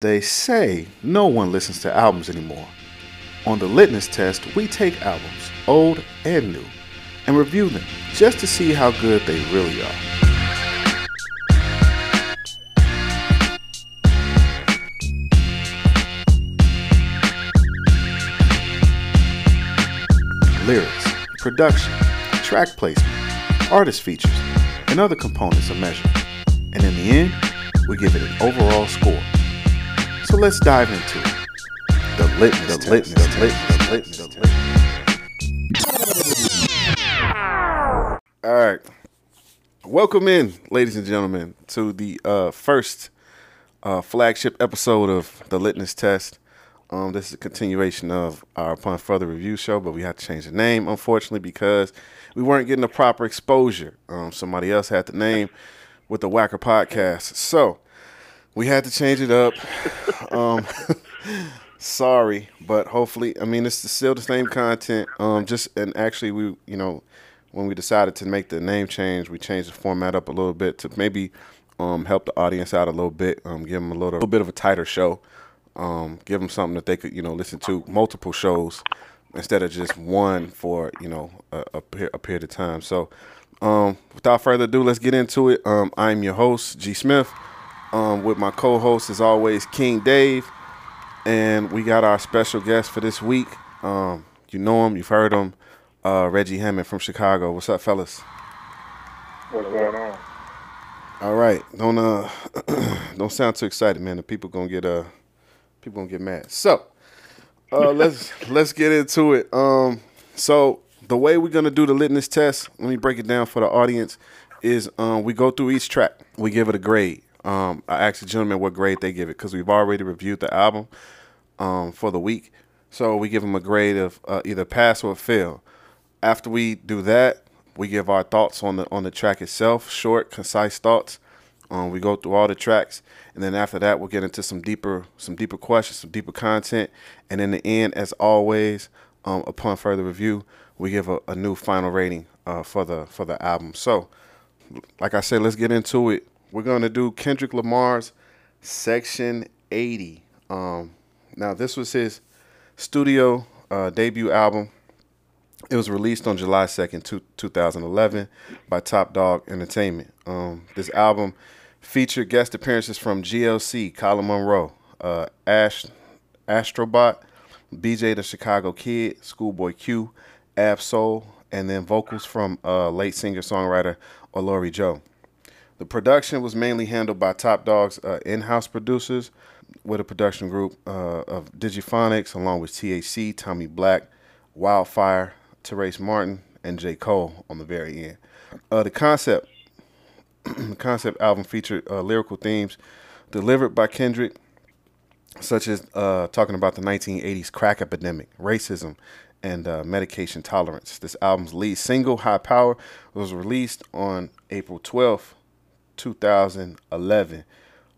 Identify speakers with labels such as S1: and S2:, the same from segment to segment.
S1: They say no one listens to albums anymore. On the litmus test, we take albums, old and new, and review them just to see how good they really are. Lyrics, production, track placement, artist features, and other components are measured. And in the end, we give it an overall score. So let's dive into it. The litmus, the litmus, the litmus, the litmus, the litmus. All right. Welcome in, ladies and gentlemen, to the uh, first uh, flagship episode of the Litmus Test. Um, this is a continuation of our Upon Further Review show, but we had to change the name, unfortunately, because we weren't getting the proper exposure. Um, somebody else had the name with the Whacker podcast. So we had to change it up. um, sorry, but hopefully, I mean, it's still the same content. Um, just and actually, we, you know, when we decided to make the name change, we changed the format up a little bit to maybe um, help the audience out a little bit, um, give them a little, little bit of a tighter show, um, give them something that they could, you know, listen to multiple shows instead of just one for, you know, a, a, a period of time. So, um, without further ado, let's get into it. Um, I'm your host, G. Smith, um, with my co-host, as always, King Dave, and we got our special guest for this week. Um, you know him, you've heard him, uh, Reggie Hammond from Chicago. What's up, fellas?
S2: What's going on?
S1: All right, don't uh, don't sound too excited, man. The people gonna get uh, people gonna get mad. So, uh, let's let's get into it. Um, so the way we're gonna do the litmus test, let me break it down for the audience, is um, we go through each track, we give it a grade. Um, I asked the gentleman what grade they give it because we've already reviewed the album um, for the week, so we give them a grade of uh, either pass or fail. After we do that, we give our thoughts on the on the track itself, short, concise thoughts. Um, we go through all the tracks, and then after that, we'll get into some deeper some deeper questions, some deeper content, and in the end, as always, um, upon further review, we give a, a new final rating uh, for the for the album. So, like I said, let's get into it. We're gonna do Kendrick Lamar's Section 80. Um, now, this was his studio uh, debut album. It was released on July 2nd, two, 2011 by Top Dawg Entertainment. Um, this album featured guest appearances from GLC, Colin Munroe, uh, Ash, Astrobot, BJ the Chicago Kid, Schoolboy Q, Ab Soul, and then vocals from uh, late singer-songwriter Alori Joh. The production was mainly handled by Top Dawg's uh, in-house producers with a production group uh, of Digiphonics along with THC, Tommy Black, Wyldfyer, Terrace Martin, and J. Cole on the very end. Uh, the concept, the concept album featured uh, lyrical themes delivered by Kendrick, such as uh, talking about the 1980s crack epidemic, racism, and uh, medication tolerance. This album's lead single, HiiiPoWeR, was released on April 12th, 2011.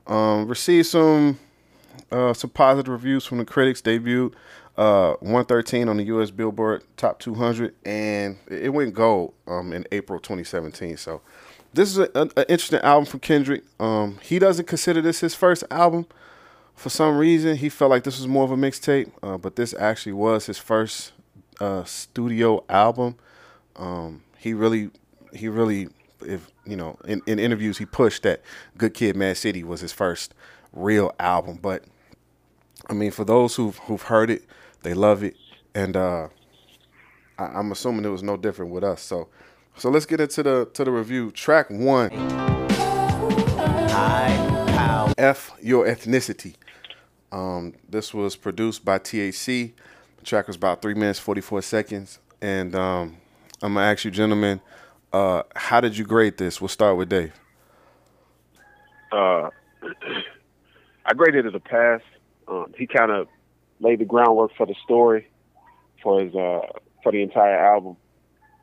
S1: Um, received some uh, some positive reviews from the critics. Debuted uh, 113 on the U.S. Billboard Top 200, and it went gold um, in April 2017. So this is an interesting album from Kendrick. Um, he doesn't consider this his first album. For some reason, he felt like this was more of a mixtape, uh, but this actually was his first uh, studio album. Um, he really, he really, if you know, in, in interviews, he pushed that "Good Kid, Mad City" was his first real album. But I mean, for those who've who've heard it, they love it, and uh, I, I'm assuming it was no different with us. So, so let's get into the to the review. Track one. F your ethnicity. Um, this was produced by THC. The track was about three minutes forty four seconds, and um, I'm gonna ask you, gentlemen, uh, how did you grade this? We'll start with Dave.
S2: Uh, I graded it a pass. Um, he kind of laid the groundwork for the story, for his uh, for the entire album,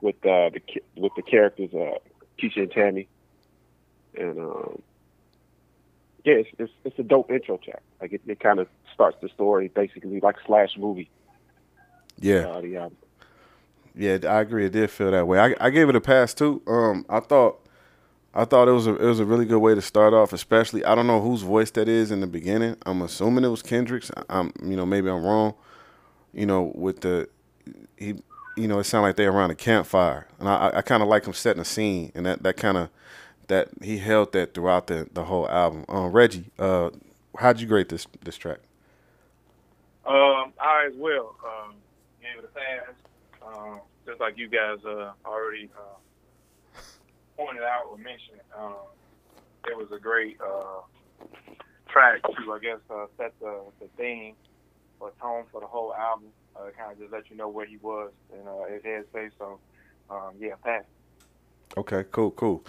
S2: with uh, the with the characters uh, Keisha and Tammy, and um, yeah, it's, it's it's a dope intro track. Like it, it kind of starts the story basically like slash movie.
S1: Yeah.
S2: Uh, the album.
S1: Yeah, I agree. It did feel that way. I, I gave it a pass too. Um, I thought I thought it was a it was a really good way to start off, especially I don't know whose voice that is in the beginning. I'm assuming it was Kendrick's. I'm you know maybe I'm wrong. You know with the he you know it sounded like they around a campfire, and I I kind of like him setting a scene, and that that kind of that he held that throughout the the whole album. Um, Reggie, uh, how'd you grade this this track?
S3: Um, I as well um, gave it a pass, um, just like you guys uh, already. Uh, pointed out or mentioned, um, it was a great uh, track to, I guess, uh, set the, the theme or tone for the whole album. Uh, kind of just let you know where he was and uh, his headspace. So, um, yeah, pass.
S1: Okay, cool, cool.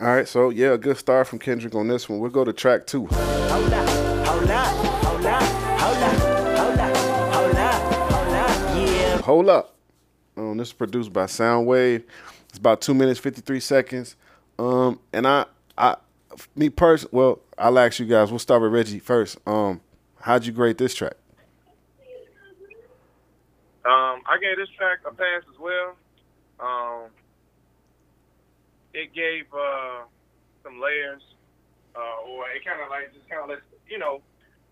S1: All right, so yeah, a good start from Kendrick on this one. We'll go to track two. Hold up, hold up, hold up, hold up, hold up, hold up, hold up, yeah. Hold up. Um, this is produced by Soundwave. It's about two minutes fifty three seconds. Um, and I, I, me personally, well, I'll ask you guys. We'll start with Reggie first. Um, how'd you grade this track?
S3: Um, I gave this track a pass as well. Um, it gave uh, some layers, uh, or it kind of like just kind of let you know,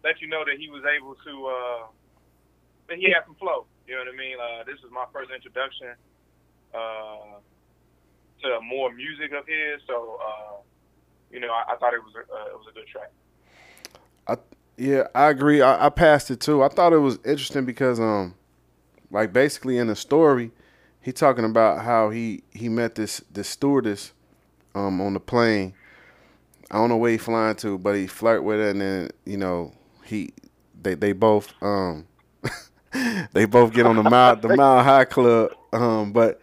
S3: let you know that he was able to uh, that he had some flow. You know what I mean? Uh, this was my first introduction. Uh, to more music of his. So, uh, you know, I, I, thought it was a, uh, it was a good track.
S1: I yeah, I agree. I, I, passed it too. I thought it was interesting because um, like basically in the story, he talking about how he he met this this stewardess um on the plane. I don't know where he flying to, but he flirt with her, and then you know he they they both um they both get on the mile the mile high club. Um, but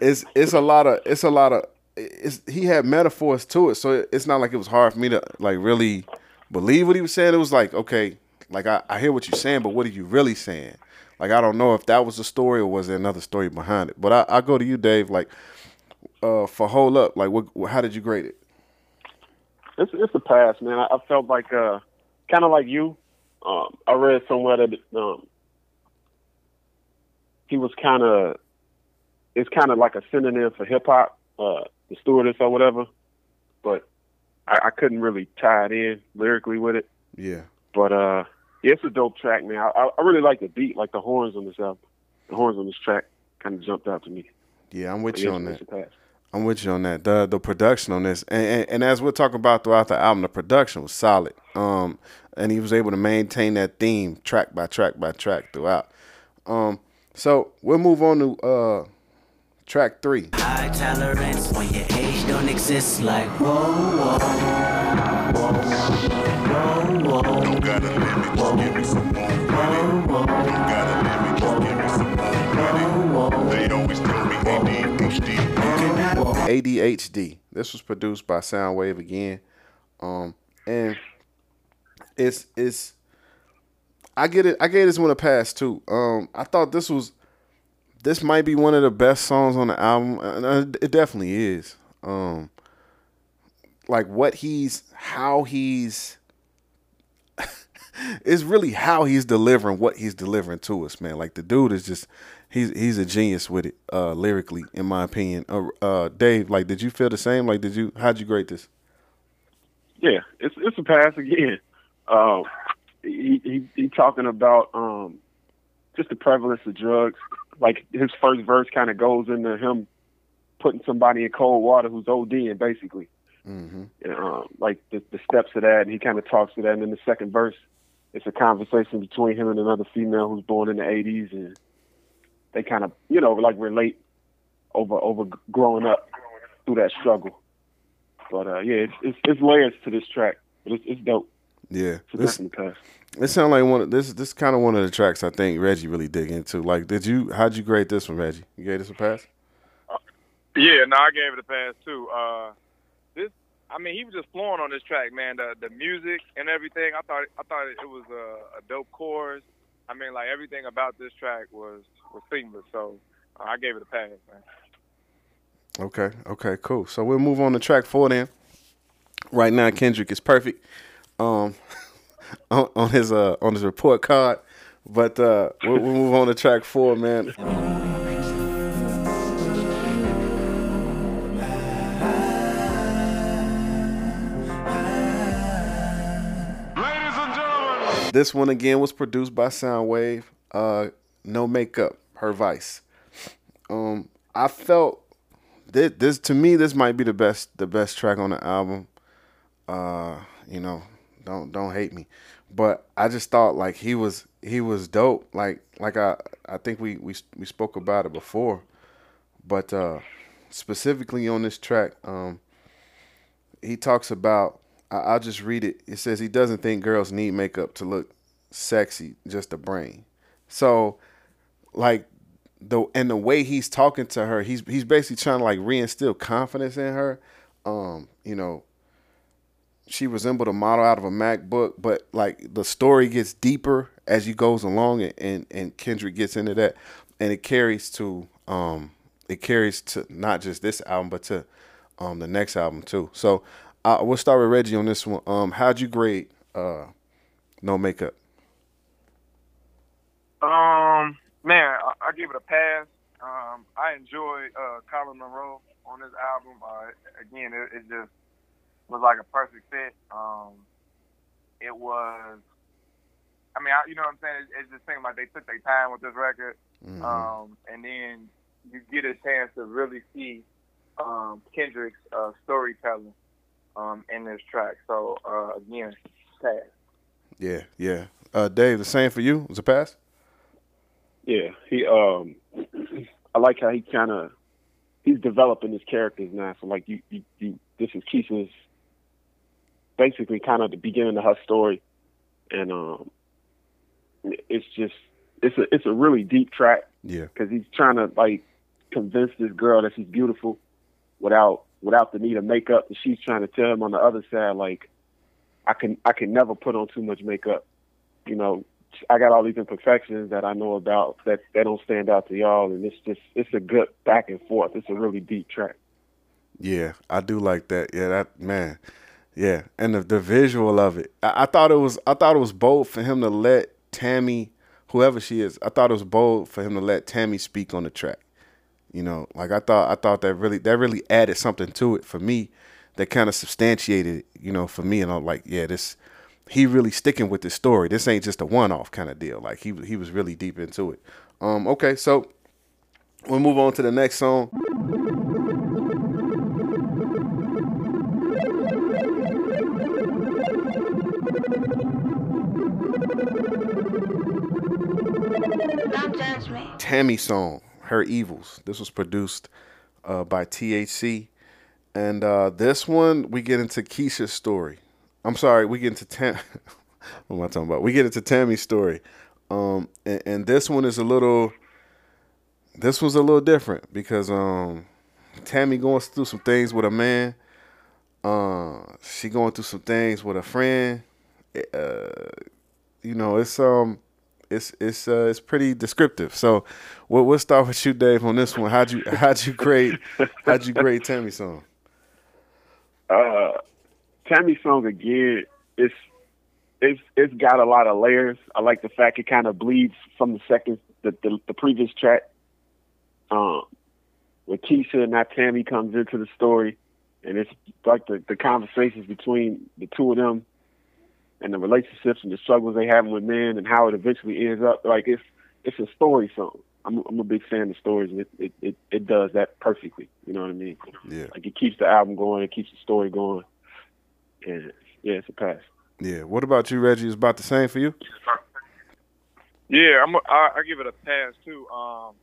S1: it's it's a lot of it's a lot of it's he had metaphors to it, so it's not like it was hard for me to like really believe what he was saying. It was like okay, like I, I hear what you're saying, but what are you really saying? Like I don't know if that was the story or was there another story behind it. But I, I go to you, Dave. Like uh, for hold up, like what, how did you grade it?
S2: It's it's a pass, man. I, I felt like uh, kind of like you. Um, I read somewhere that um, he was kind of it's kind of like a synonym for hip hop, uh, the stewardess or whatever. But I, I, couldn't really tie it in lyrically with it.
S1: Yeah.
S2: But uh, yeah, it's a dope track, man. I, I really like the beat, like the horns on this album. The horns on this track kind of jumped out to me.
S1: Yeah, I'm with you on that. I'm with you on that. The the production on this, and, and, and as we're talking about throughout the album, the production was solid. Um, and he was able to maintain that theme track by track by track throughout. Um, so we'll move on to uh Track three. High tolerance when your age don't exist like whoa, whoa, whoa, whoa, whoa. Don't got a limit, just give me some more Don't got a limit, just give me some more They always tell me ADHD. ADHD. This was produced by Soundwave again. Um, and it's it's I get it. I gave this one a pass too. Um, I thought this was this might be one of the best songs on the album. And it definitely is. Um, like what he's, how he's, it's really how he's delivering what he's delivering to us, man. Like the dude is just, he's he's a genius with it, uh, lyrically, in my opinion. Uh, uh, Dave, like, did you feel the same? Like, did you, how'd you grade this?
S2: Yeah, it's it's a pass again. Um, he, he he talking about um, just the prevalence of drugs like his first verse kind of goes into him putting somebody in cold water who's ODing basically. Mm-hmm. And, um, like the, the steps of that, and he kind of talks to that. And then the second verse, it's a conversation between him and another female who's born in the '80s, and they kind of, you know, like relate over over growing up through that struggle. But uh, yeah, it's, it's, it's layers to this track, but it's, it's dope.
S1: Yeah, it's this, It sounds like one of this. This kind of one of the tracks I think Reggie really dig into. Like, did you? How'd you grade this one, Reggie? You gave this a pass?
S3: Uh, yeah, no, I gave it a pass too. Uh, this, I mean, he was just flowing on this track, man. The the music and everything. I thought I thought it was a, a dope chorus. I mean, like everything about this track was was seamless. So uh, I gave it a pass, man.
S1: Okay. Okay. Cool. So we'll move on to track four then. Right now, Kendrick is perfect um on, on his uh on his report card. But uh we'll, we'll move on to track four, man. This one again was produced by Soundwave. Uh, no makeup, her vice. Um, I felt that this to me this might be the best the best track on the album. Uh, you know, don't don't hate me, but I just thought like he was he was dope. Like like I I think we we we spoke about it before, but uh, specifically on this track, um, he talks about. I, I'll just read it. It says he doesn't think girls need makeup to look sexy, just a brain. So, like the and the way he's talking to her, he's he's basically trying to like reinstill confidence in her. Um, you know, she resembled a model out of a MacBook, but like the story gets deeper as he goes along, and and, and Kendrick gets into that, and it carries to um it carries to not just this album, but to um the next album too. So uh, we'll start with Reggie on this one. Um, how'd you grade uh No Makeup?
S3: Um, man, I, I give it a pass. Um, I enjoyed uh, Colin Munroe on this album. Uh, again, it, it just was like a perfect fit. Um, it was. I mean, I, you know what I'm saying? It, it just seemed like they took their time with this record,
S1: Mhm.
S3: um, and then you get a chance to really see um, Kendrick's uh, storytelling um, in this track. So uh, again, pass.
S1: yeah, yeah. Uh, Dave, the same for you. Was a pass?
S2: Yeah, he um, I like how he kind of he's developing his characters now. So like you, you, you this is Keisha's basically kind of the beginning of her story, and um, it's just it's a it's a really deep track
S1: Yeah,
S2: because he's trying to like convince this girl that she's beautiful without without the need of makeup, and she's trying to tell him on the other side like I can I can never put on too much makeup. You know, I got all these imperfections that I know about that that don't stand out to y'all, and it's just it's a good back and forth. It's a really deep track.
S1: yeah. I do like that. Yeah, that man. Yeah, and the, the visual of it. I, I thought it was. I thought it was bold for him to let Tammy, whoever she is. I thought it was bold for him to let Tammy speak on the track. You know, like I thought. I thought that really that really added something to it for me. That kind of substantiated. You know, for me, and I'm like, yeah, this. He really sticking with this story. This ain't just a one-off kind of deal. Like he he was really deep into it. Um. Okay, so we'll move on to the next song. Tammy song, Her Evils. This was produced uh, by THC. And uh, this one, we get into Keisha's story. I'm sorry, we get into Tam. what am I talking about? We get into Tammy's story. Um, and, and this one is a little. This was a little different because um, Tammy going through some things with a man. Uh, she going through some things with a friend. Uh, you know, it's um, it's it's uh, it's pretty descriptive. So, we'll, we'll start with you, Dave, on this one. How'd you how'd you grade how'd you grade Tammy song?
S2: Uh, Tammy's song again. It's it's it's got a lot of layers. I like the fact it kind of bleeds from the second the, the the previous track. Um, when Keisha and that Tammy comes into the story, and it's like the the conversations between the two of them, and the relationships and the struggles they have with men, and how it eventually ends up. Like it's it's a story song. I'm I'm a big fan of stories, and it it it, it does that perfectly. You know what I mean?
S1: Yeah,
S2: Like it keeps the album going, it keeps the story going, and yeah, it's a pass.
S1: yeah. What about you, Reggie? Is about the same for you?
S3: Yeah, I'm. A, I, I give it a pass too. Um,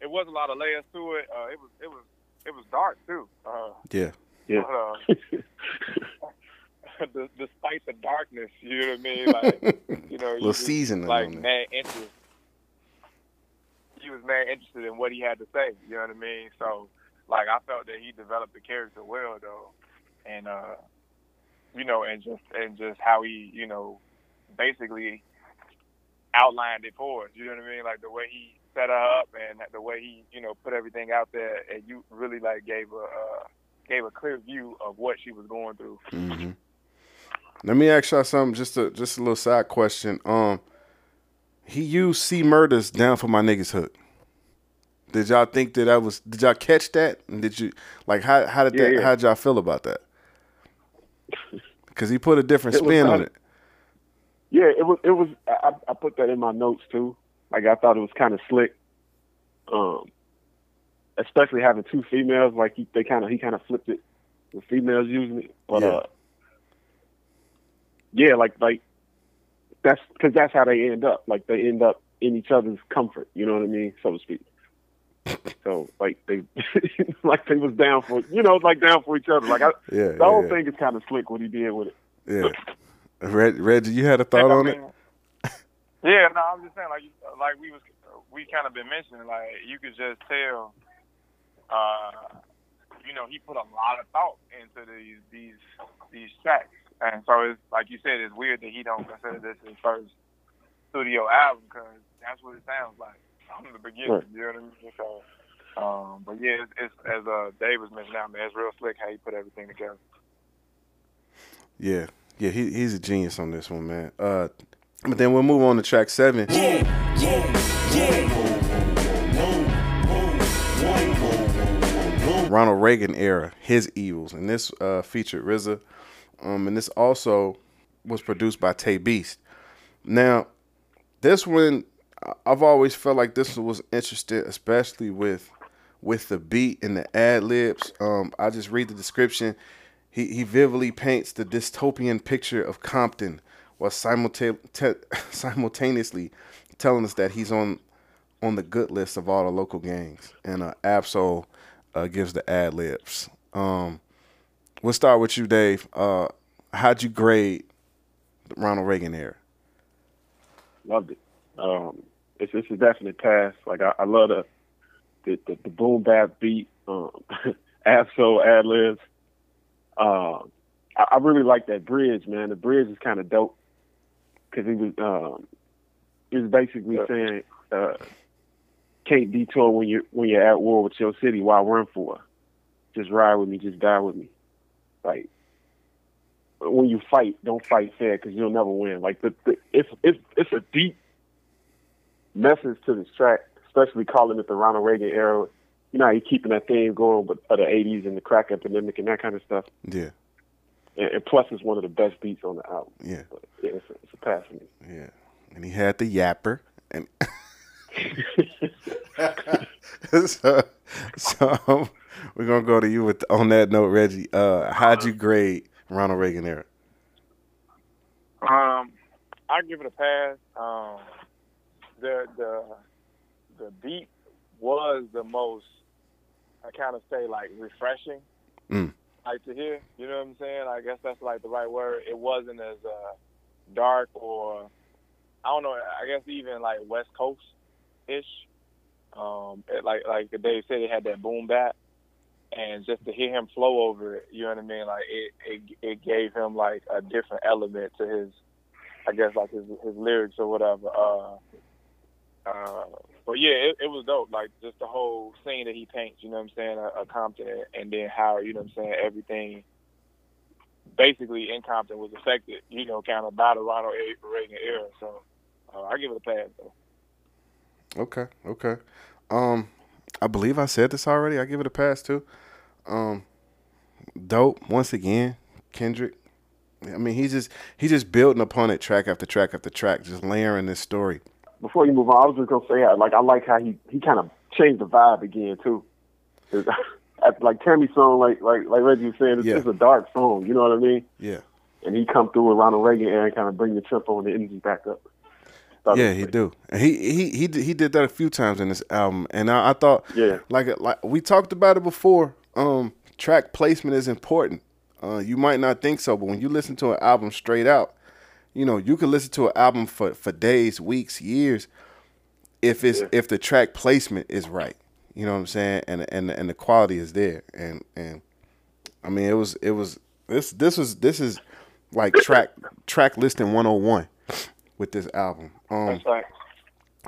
S3: it was a lot of layers to it. Uh, it was. It was. It was dark too. Uh,
S1: Yeah,
S2: Yeah.
S3: but, uh, d- despite the darkness, you know what I mean. Like you know,
S1: little
S3: was,
S1: seasoning
S3: like mad interest. He was mad interested in what he had to say. You know what I mean. So, like, I felt that he developed the character well though, and uh, you know, and just and just how he, you know, basically outlined it for us. You know what I mean? Like the way he set her up and the way he, you know, put everything out there, and you really like gave a uh, gave a clear view of what she was going through.
S1: hmm Let me ask y'all something. Just a just a little side question. Um, he used C-Murder's down for my niggas hook. Did y'all think that I was? Did y'all catch that? And did you like how how did
S2: Yeah,
S1: that?
S2: yeah.
S1: How did y'all feel about that? Because he put a different
S2: It
S1: spin on it.
S2: yeah, it was it was. I, I put that in my notes too. Like I thought it was kind of slick. Um, especially having two females. Like he, they kind of he kind of flipped it with females using it. But
S1: Yeah.
S2: uh, yeah, like like that's because that's how they end up. Like they end up in each other's comfort. You know what I mean, so to speak. So like they like they was down for you know like down for each other. Like I,
S1: Yeah,
S2: the whole
S1: yeah.
S2: thing is kind of slick what he did with it.
S1: Yeah. Reg, Reggie, you had a thought
S3: I
S1: on it?
S3: Yeah, no, I'm just saying, like, like we was, we kind of been mentioning, like, you could just tell, uh, you know, he put a lot of thought into these these these tracks, and so it's like you said, it's weird that he don't consider this his first studio album because that's what it sounds like from the beginning.
S2: Right.
S3: You know what I mean? So, um, but yeah, it's, it's as uh, Dave was mentioning, out, man, it's real slick how he put everything together.
S1: Yeah. Yeah, he, he's a genius on this one, man. Uh, but then we'll move on to track seven. yeah Ronald Reagan era, his evils, and this uh, featured RZA, um, and this also was produced by Tae Beast. Now, this one, I've always felt like this was interesting, especially with with the beat and the ad libs. Um, I just read the description. He he vividly paints the dystopian picture of Compton, while simultaneously telling us that he's on on the good list of all the local gangs. And uh, Ab-Soul uh, gives the ad libs. Um, we'll start with you, Dave. Uh, how'd you grade the Ronald Reagan era?
S2: Loved it. Um, it's it's a definite pass. Like I, I love the the, the, the boom bap beat, um, Ab-Soul ad libs. Um, I, I really like that bridge, man. The bridge is kind of dope because he was um, he was basically saying uh, can't detour when you when you're at war with your city. Why run for? Just ride with me. Just die with me. Like when you fight, don't fight fair because you'll never win. Like the, the it's it's it's a deep message to this track, especially calling it the Ronald Reagan era. You know, how he keeping that theme going, but of the '80s and the crack epidemic and that kind of stuff.
S1: Yeah,
S2: And, and plus, it's one of the best beats on the album.
S1: yeah,
S2: But yeah, it's a, it's a pass for me.
S1: yeah. And he had the yapper, and so, so we're gonna go to you with on that note, Reggie. Uh, how'd you grade Ronald Reagan era?
S3: Um, I give it a pass. Um, the the the beat was the most I kind of say like refreshing,
S1: Mm.
S3: like to hear. You know what I'm saying? I guess that's like the right word. It wasn't as uh, dark or I don't know. I guess even like West Coast ish. Um, it, like like Dave said, it had that boom bap, and just to hear him flow over it, you know what I mean? Like it it it gave him like a different element to his, I guess like his his lyrics or whatever. Uh, uh, but yeah, it, it was dope. Like just the whole scene that he paints, you know what I'm saying? A, a Compton, and then how you know what I'm saying everything. Basically, in Compton was affected, you know, kind of by the Ronald A. Reagan era. So uh, I give it a pass though.
S1: Okay, okay. Um, I believe I said this already. I give it a pass too. Um, dope once again, Kendrick. I mean, he's just he's just building upon it track after track after track, just layering this story.
S2: Before you move on, I was just gonna say, like, I like how he he kind of changed the vibe again too. Like Tammy's song, like like like Reggie was saying, it's,
S1: Yeah.
S2: it's a dark song. You know what I mean?
S1: Yeah,
S2: And he come through with Ronald Reagan and kind of bring the tempo and the energy back up. Thought
S1: yeah, he do. And he he he did- he did that a few times in this album, and I, I thought
S2: Yeah.
S1: like like we talked about it before. Um, track placement is important. Uh, you might not think so, but when you listen to an album straight out, you know you can listen to an album for for days, weeks, years, if it's
S2: Yeah.
S1: if the track placement is right. You know what I'm saying, and and and the quality is there, and and I mean it was it was this this was this is like track track listing 101 with this album. Um,
S3: right.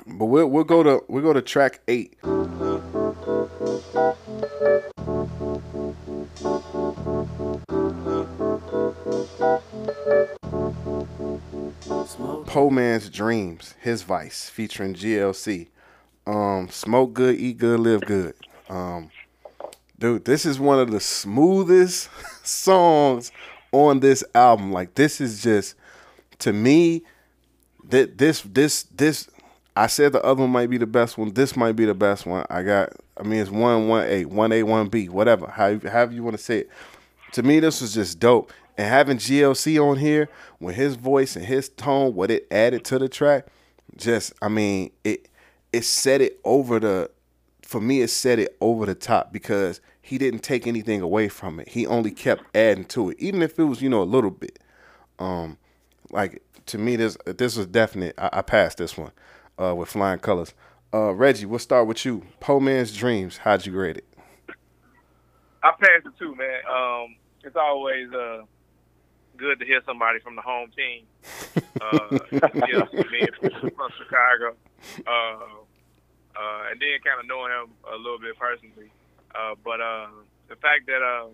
S1: but we'll we'll go to we'll go to track eight. Poe Man's Dreams, His Vice, featuring GLC. Um, smoke good, eat good, live good. Um, dude, this is one of the smoothest songs on this album. Like this is just to me, Th- this this this I said the other one might be the best one. This might be the best one. I got. I mean, it's one one A, one A, one B, whatever. How however you want to say it. To me, this was just dope. And having GLC on here with his voice and his tone, what it added to the track, just I mean, it it set it over the. For me, it set it over the top because he didn't take anything away from it. He only kept adding to it, even if it was you know a little bit. Um, like to me, this this was definite. I, I passed this one uh, with flying colors. Uh, Reggie, we'll start with you. Poe Man's Dreams. How'd you grade it?
S3: I passed it too, man. Um, it's always uh, good to hear somebody from the home team. Uh, yeah, me from Chicago, uh, uh, and then kind of knowing him a little bit personally. Uh, but uh, the fact that, uh,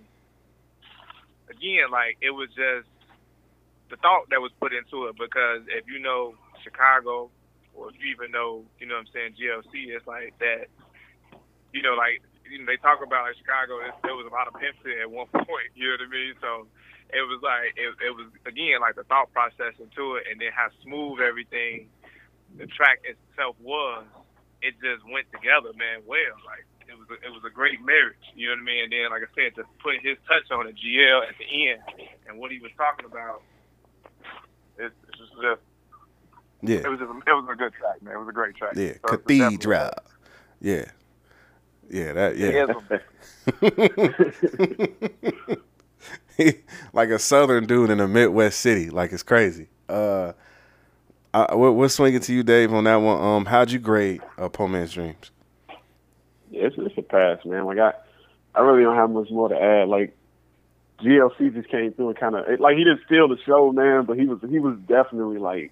S3: again, like it was just the thought that was put into it. Because if you know Chicago, or if you even know, you know what I'm saying, GLC, it's like that. You know, like you know, they talk about like Chicago. It, there was a lot of pimping at one point. You know what I mean? So it was like it, it was again like the thought process into it, and then how smooth everything the track itself was. It just went together, man. Well, like it was a, it was a great marriage. You know what I mean? And then, like I said, to put his touch on it, GL at the end, and what he was talking about, it's, it's just, just
S1: Yeah,
S3: it was just, it was a good track, man. It was a great track.
S1: yeah.
S3: So
S1: Cathedral. Yeah, yeah. That yeah.
S2: Yeah.
S1: like a southern dude in a Midwest city. Like it's crazy. Uh, I, we'll, we'll swing it to you, Dave, on that one. Um, how'd you grade uh, Poe Man's Dreams?
S2: Yeah, it's, it's a pass, man. Like I, I really don't have much more to add. Like GLC just came through and kind of like he didn't steal the show, man, but he was he was definitely like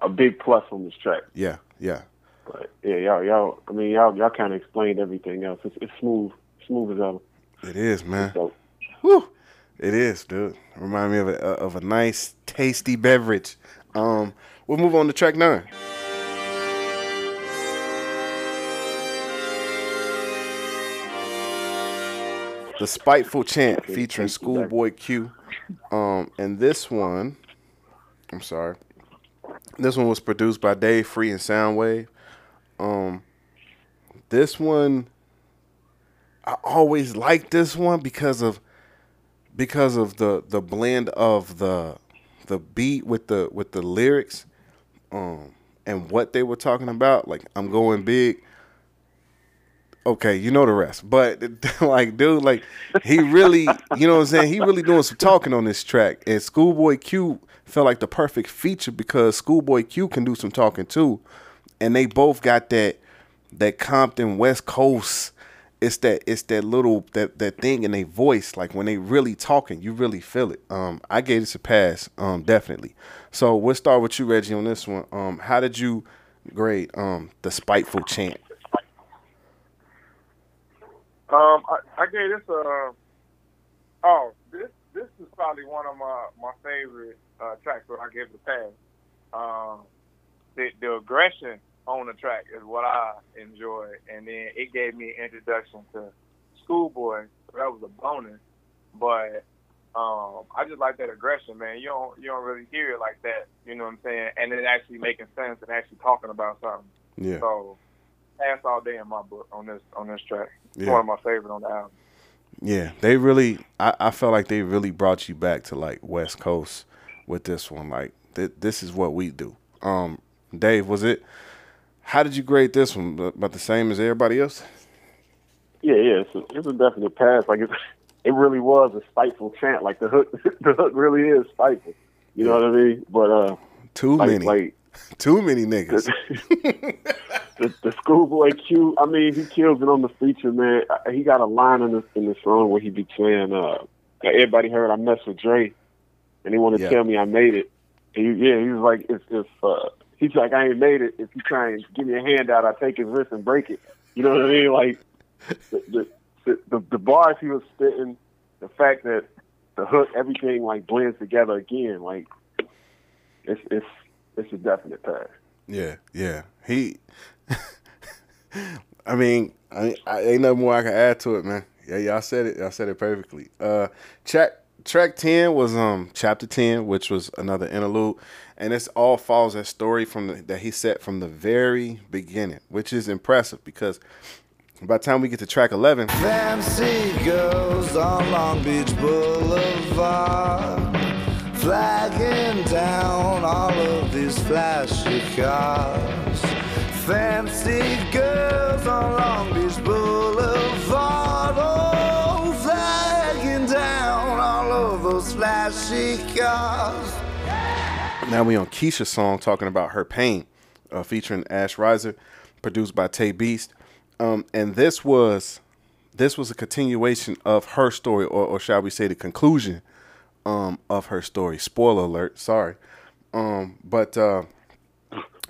S2: a big plus on this track.
S1: Yeah, yeah.
S2: But yeah, y'all, y'all, I mean, y'all, y'all kind of explained everything else. It's, it's smooth, smooth as ever.
S1: It is, man.
S2: So
S1: Whew. It is, dude. Remind me of a of a nice, tasty beverage. Um, we'll move on to track nine. The Spiteful Chant featuring Schoolboy Q. Um, and this one, I'm sorry. This one was produced by Dave Free and Soundwave. Um, this one, I always liked this one because of because of the the blend of the the beat with the with the lyrics um and what they were talking about like i'm going big. Okay you know the rest. But like dude like he really you know what i'm saying? He really doing some talking on this track. And schoolboy q felt like the perfect feature because schoolboy q can do some talking too. And they both got that that compton west coast it's that it's that little that that thing in their voice like when they really talking you really feel it um i gave this a pass um definitely so we'll start with you reggie on this one um how did you grade um the spiteful chant
S3: Um, I, I gave this a. Oh, this this is probably one of my my favorite uh, tracks. So I gave a pass. Um, the the aggression on the track is what I enjoy, and then it gave me an introduction to Schoolboy. So that was a bonus, but um, I just like that aggression, man. You don't you don't really hear it like that. You know what I'm saying? And it actually making sense and actually talking about something.
S1: yeah
S3: So pass all day in my book on this on this track. It's
S1: Yeah.
S3: one of my favorite on the album.
S1: yeah they really i i felt like they really brought you back to like west coast with this one like th- this is what we do um dave was it how did you grade this one about the same as everybody else
S2: yeah, yeah, it's a, it's a definite pass. Like it, it really was a spiteful chant. Like the hook, the hook really is spiteful. You know what I mean? But uh,
S1: too
S2: like
S1: many
S2: like
S1: too many niggas
S2: the, the schoolboy Q. I mean, he kills it on the feature, man. He got a line in this in the song where he be playing. uh, "Everybody heard I messed with Dre, and he want to
S1: Yeah.
S2: tell me I made it." And he, yeah, he was like, "If if uh, he's like I ain't made it, if you try and give me a handout, I take his wrist and break it." You know what I mean? Like the the, the, the, bars he was spitting, the fact that the hook, everything like blends together again. Like it's it's it's a definite pass.
S1: Yeah, yeah. He. I mean, I, I ain't nothing more I can add to it, man. Yeah, y'all said it. Y'all said it perfectly. Uh, track track ten was um chapter ten, which was another interlude, and this all follows that story from the, that he set from the very beginning, which is impressive because by the time we get to track eleven,
S4: Fancy girls on Long Beach Boulevard, flagging down all of these flashy cars. Fancy girls on Long Beach Boulevard, flashy cars.
S1: Now we on Keisha's song talking about her pain, uh, featuring Ash Riser, produced by Tae Beast. Um, and this was this was a continuation of her story, or, or shall we say, the conclusion um, of her story. Spoiler alert, sorry. Um, but uh,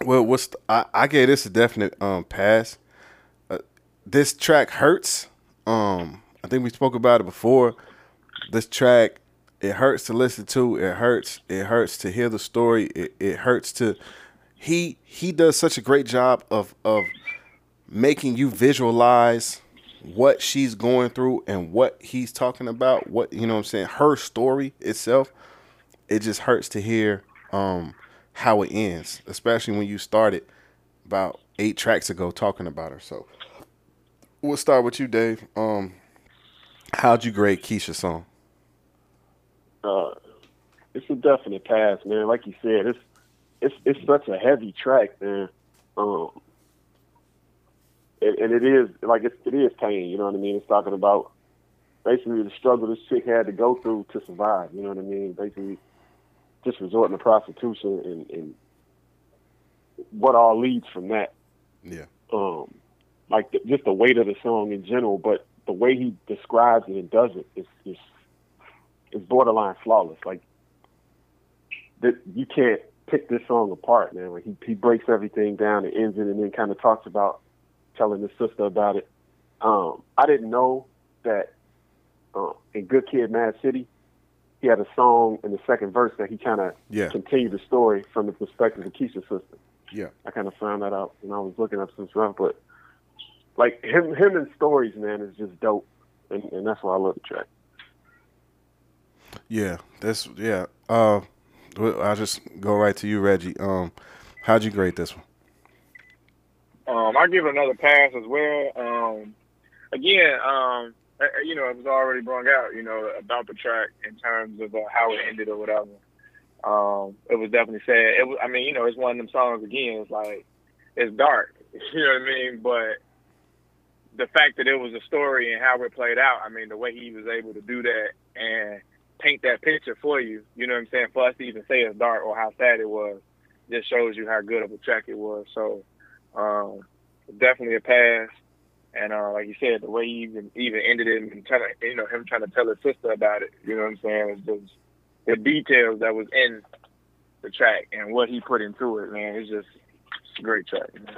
S1: well, what's the, I, I gave this a definite um, pass. Uh, this track hurts. Um, I think we spoke about it before. This track it hurts to listen to. It hurts. It hurts to hear the story. It, it hurts to. He he does such a great job of of making you visualize what she's going through and what he's talking about. What you know, what I'm saying her story itself. It just hurts to hear um, how it ends, especially when you started about eight tracks ago talking about her. So we'll start with you, Dave. Um, how'd you grade Keisha's song?
S2: Uh, it's a definite pass, man. Like you said, it's it's it's such a heavy track, man. Um, and, and it is like it's, it is pain. You know what I mean? It's talking about basically the struggle this chick had to go through to survive. You know what I mean? Basically, just resorting to prostitution and, and what all leads from that.
S1: Yeah.
S2: Um, like the, just the weight of the song in general, but the way he describes it and does it is is is borderline flawless. Like that, you can't pick this song apart, man. Like he he breaks everything down and ends it, and then kind of talks about telling his sister about it. Um, I didn't know that uh, in Good Kid, Mad City, he had a song in the second verse that he kind of
S1: Yeah.
S2: continued the story from the perspective of Keisha's sister.
S1: Yeah.
S2: I kind of found that out when I was looking up some stuff, but like him, him and stories, man, is just dope, and, and that's why I love the track.
S1: Yeah, that's yeah. Uh, I'll just go right to you, Reggie. Um, how'd you grade this one?
S3: Um, I give it another pass as well. Um, again, um, you know, it was already brought out, you know, about the track in terms of uh, how it ended or whatever. Um, it was definitely sad. It was, I mean, you know, it's one of them songs again. It's like it's dark, you know what I mean? But the fact that it was a story and how it played out, I mean, the way he was able to do that and paint that picture for you, you know what I'm saying? For us to even say it's dark or how sad it was, just shows you how good of a track it was. So, um, definitely a pass. And uh, like you said, the way he even even ended it and trying to, you know, him trying to tell his sister about it, you know what I'm saying? It's just the details that was in the track and what he put into it, man. It's just it's a great track. Man.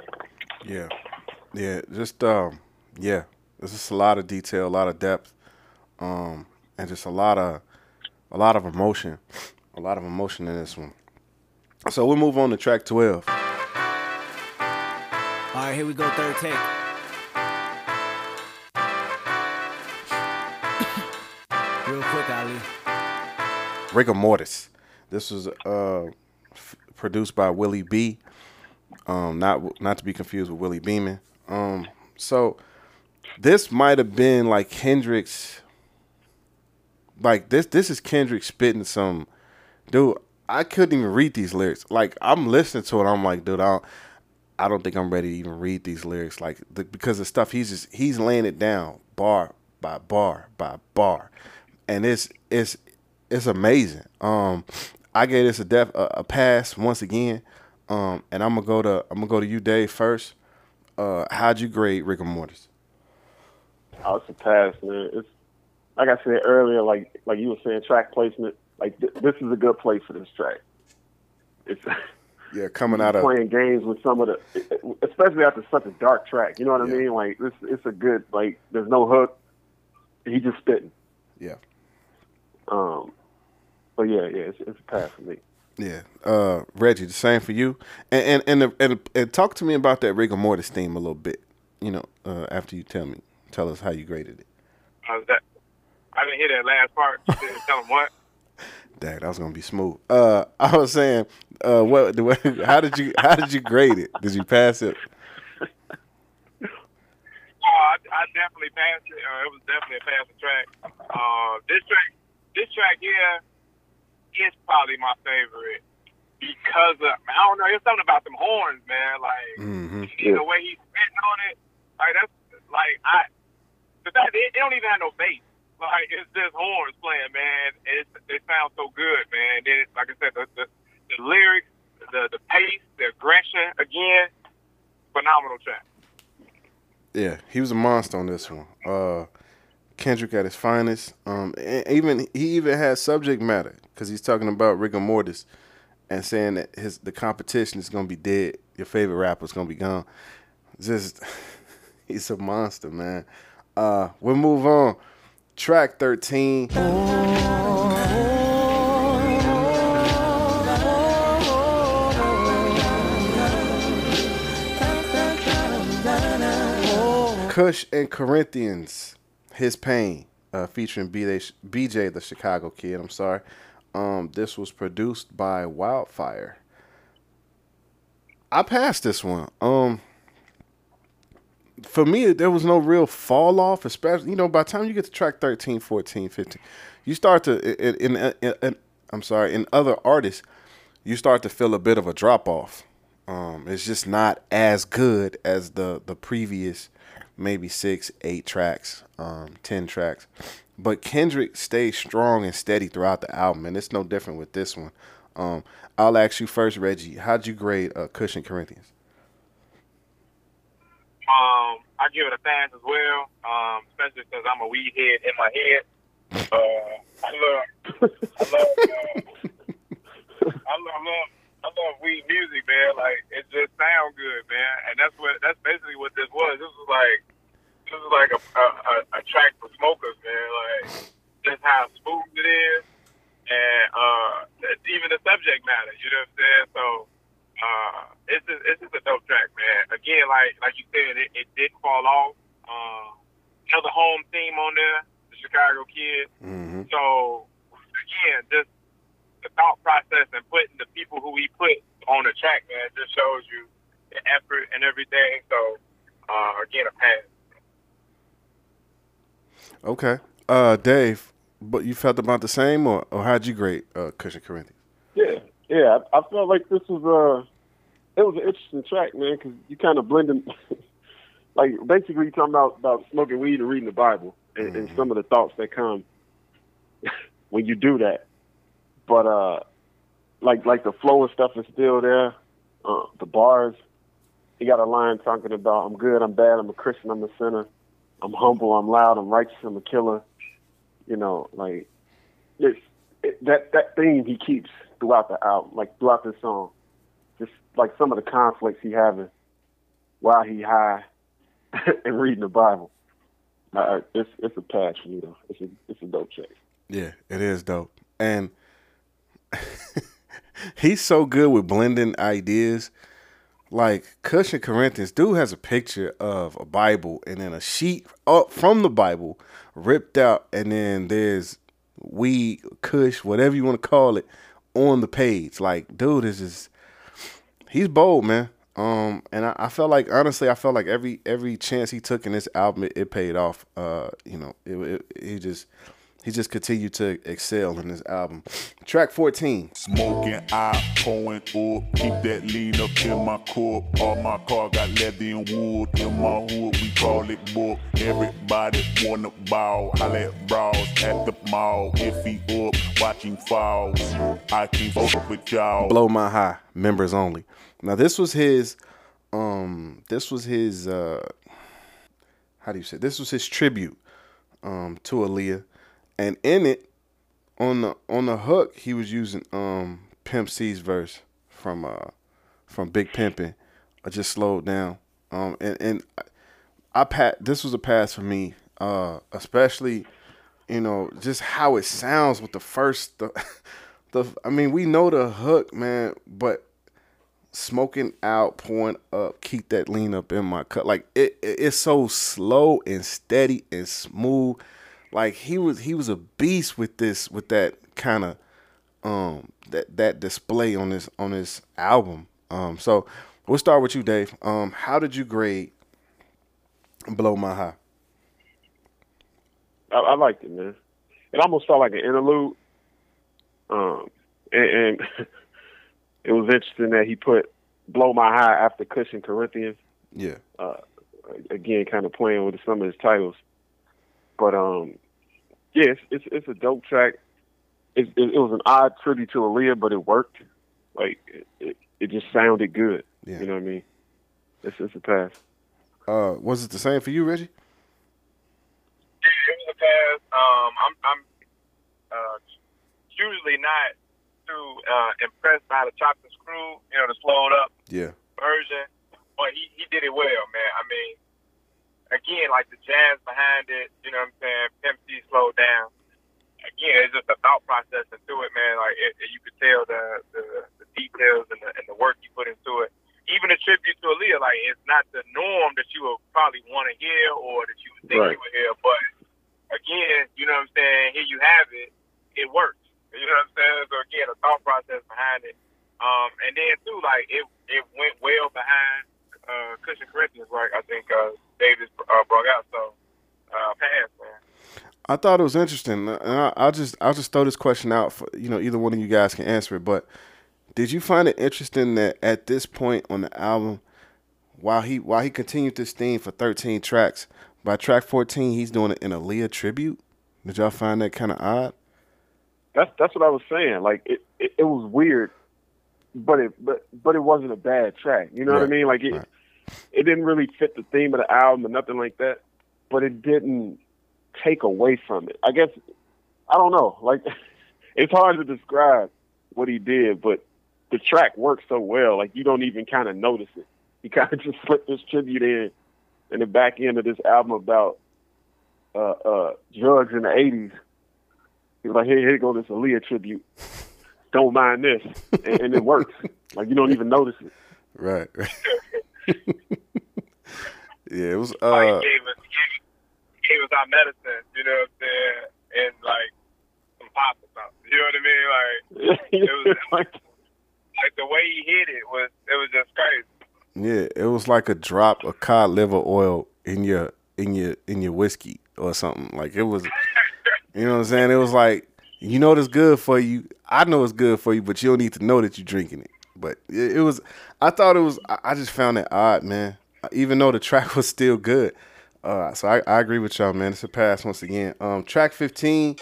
S1: Yeah, yeah, just um, yeah. There's just a lot of detail, a lot of depth, um, and just a lot of a lot of emotion, a lot of emotion in this one. So we'll move on to track twelve.
S5: All right, here we go, third take. Real quick, Ali.
S1: Rigamortis. This was uh, f- produced by Willie B. Um, not not to be confused with Willie Beamen. Um, so this might have been like Kendrick's. Like this, this is Kendrick spitting some, dude. I couldn't even read these lyrics. Like I'm listening to it, I'm like, dude, I don't, I don't think I'm ready to even read these lyrics. Like the, because the stuff he's just he's laying it down bar by bar by bar, and it's it's it's amazing. Um, I gave this a def a, a pass once again. Um, and I'm gonna go to I'm gonna go to you, Dave, first. Uh, how'd you grade Rigamortis?
S2: Oh, it's a pass, man. It's like I said earlier, like like you were saying, track placement. Like th- this is a good place for this track. It's
S1: Yeah, coming out of
S2: playing games with some of the, especially after such a dark track. You know what I mean? Like this, it's a good like. There's no hook. He just spitting.
S1: yeah
S2: Um, but yeah, yeah, it's, it's a pass for me.
S1: yeah. Uh, Reggie, the same for you. And and and, and, and talk to me about that Rigamortis theme a little bit. You know, uh, after you tell me, tell us how you graded it.
S3: How's that? I didn't hear that last part. Tell him what.
S1: Dang, that was gonna be smooth. Uh, I was saying, uh, what? How did you? How did you grade it? Did you pass it?
S3: Oh, I, I definitely passed it. Uh, it was definitely a passing track. Uh, this track, this track here is probably my favorite because of I don't know. There's something about them horns, man. Like
S1: Mm-hmm.
S3: the way he's spitting on it, like that's like I. The fact it, it don't even have no bass. Like it's just horns playing, man. It it sounds so good, man. Then like I said, the the, the lyrics, the the pace, the aggression, again, phenomenal track.
S1: Yeah, he was a monster on this one. Uh, Kendrick at his finest. Um, even he even has subject matter because he's talking about rigor mortis and saying that his the competition is gonna be dead. Your favorite rapper is gonna be gone. Just he's a monster, man. Uh, we'll move on. Track thirteen. Kush and Corinthians, His Pain, uh, featuring BJ, BJ, the Chicago kid. I'm sorry. Um, this was produced by Wyldfyer. I passed this one. Um, for me, there was no real fall off, especially, you know, by the time you get to track 13, 14, 15, you start to, in, in, in, in I'm sorry, in other artists, you start to feel a bit of a drop off. Um, it's just not as good as the the previous maybe six, eight tracks, um, ten tracks. But Kendrick stays strong and steady throughout the album, and it's no different with this one. Um, I'll ask you first, Reggie. How'd you grade uh, Kush and Corinthians?
S3: Um, I give it a pass as well, um, especially since I'm a weed head in my head. Uh, I love, I love, uh, I love, I love, weed music, man. Like it just sounds good, man. And that's what, that's basically what this was. This was like, this is like a, a, a, a track for smokers, man. Like just how smooth it is, and uh, even the subject matter. You know what I'm saying? So. Uh, it's just, it's just a dope track, man. Again, like like you said, it, it didn't fall off. Uh, another home theme on there, the Chicago Kid.
S1: Mm-hmm.
S3: So again, just the thought process and putting the people who he put on the track, man, just shows you the effort and everything. So uh, again, a pass.
S1: Okay. Uh, Dave, but you felt about the same, or, or how'd you grade uh, Kush and Corinthians?
S2: Yeah, yeah. I, I felt like this was uh it was an interesting track, man, because you kind of blending, like basically you talking about about smoking weed and reading the Bible, and, and some of the thoughts that come when you do that. But uh, like like the flow and stuff is still there. Uh, the bars, he got a line talking about I'm good, I'm bad, I'm a Christian, I'm a sinner, I'm humble, I'm loud, I'm righteous, I'm a killer. You know, like it's it, that that theme he keeps throughout the album, like throughout the song. Just like some of the conflicts he having while he high and reading the Bible. Uh, it's it's a for me though. It's a it's a dope check.
S1: Yeah, it is dope. And he's so good with blending ideas. Like Kush and Corinthians, dude has a picture of a Bible and then a sheet up from the Bible ripped out, and then there's weed, Kush, whatever you want to call it, on the page. Like, dude this is he's bold, man. Um, and I, I felt like honestly, I felt like every every chance he took in this album, it, it paid off. Uh, you know, it, it, he just he just continued to excel in this album. Track fourteen.
S6: Smoking, I pouring up. Keep that lean up in my cup. All my car got leather and wood. In my hood, we call it book. Everybody wanna ball. I let brawls at the mall. If he up, watching falls. I can fuck with y'all.
S1: Blow My High, members only. Now this was his um this was his uh how do you say this was his tribute um to Aaliyah. And in it on the on the hook he was using um Pimp C's verse from uh from Big Pimpin'. I just slowed down. Um and, and I, I pat this was a pass for me, uh, especially you know, just how it sounds with the first the, the I mean, we know the hook, man, but smoking out, pouring up, keep that lean up in my cup. Like it, it it's so slow and steady and smooth. like he was he was a beast with this with that kind of um that that display on this on this album. Um, so we'll start with you, Dave. Um, how did you grade Blow My High?
S2: I, I liked it, man. It almost felt like an interlude. Um, and, and it was interesting that he put "Blow My High" after Kush and Corinthians.
S1: Yeah.
S2: Uh, again, kind of playing with some of his titles. But um, yeah, it's it's, it's a dope track. It, it, it was an odd tribute to Aaliyah, but it worked. Like it, it, it just sounded good.
S1: Yeah.
S2: You know what I mean? It's it's a pass.
S1: Uh, was it the same for you, Reggie?
S3: Yeah, it was a pass. Um, I'm, I'm uh, usually not too uh, impressed by the chopped and screw, you know, the slowed up
S1: Yeah.
S3: version, but he, he did it well, man. I mean, again, like the jazz behind it, you know what I'm saying? Pimp C slowed down. Again, it's just a thought process into it, man. Like it, it- you could tell the, the the details and the and the work he put into it. Even a tribute to Aaliyah, like it's not the norm that you would probably want to hear or that you would think
S2: Right.
S3: you would hear, but again, you know what I'm saying? Here you have it. It works. You know what I'm saying? So again, a thought process behind it. Um, and then too, like it, it went well behind uh, Kush and Corinthians, like I think uh, Davis uh, brought out. So uh, pass, man.
S1: I thought it was interesting, and I, I'll just I'll just throw this question out for you know either one of you guys can answer it. But did you find it interesting that at this point on the album, while he while he continued this theme for 13 tracks, by track 14 he's doing it in Aaliyah tribute? Did y'all find that kind of odd?
S2: That's that's what I was saying. Like it, it, it was weird, but it but but it wasn't a bad track. You know what I mean? Like it
S1: right.
S2: it didn't really fit the theme of the album or nothing like that. But it didn't take away from it. I guess I don't know. Like it's hard to describe what he did, but the track works so well. Like you don't even kind of notice it. He kind of just slipped this tribute in in the back end of this album about uh, uh, drugs in the '80s. He was like, "Here, here go this Aaliyah tribute. Don't mind this," and, and it works. Like you don't even notice it.
S1: Right. yeah, it was.
S3: Like
S1: Uh,
S3: he gave us, he gave, he gave us our medicine. You know what I'm saying? And like some pop or something. You know what I mean? Like it was
S2: like,
S3: like the way he hit it was it was just crazy.
S1: yeah, it was like a drop of cod liver oil in your in your in your whiskey or something. Like it was. You know what I'm saying? It was like you know it's good for you. I know it's good for you, but you don't need to know that you're drinking it. But it, was. I thought it was. I, I just found it odd, man. Even though the track was still good. Uh, so I, I agree with y'all, man. It's a pass once again. Um, track 15.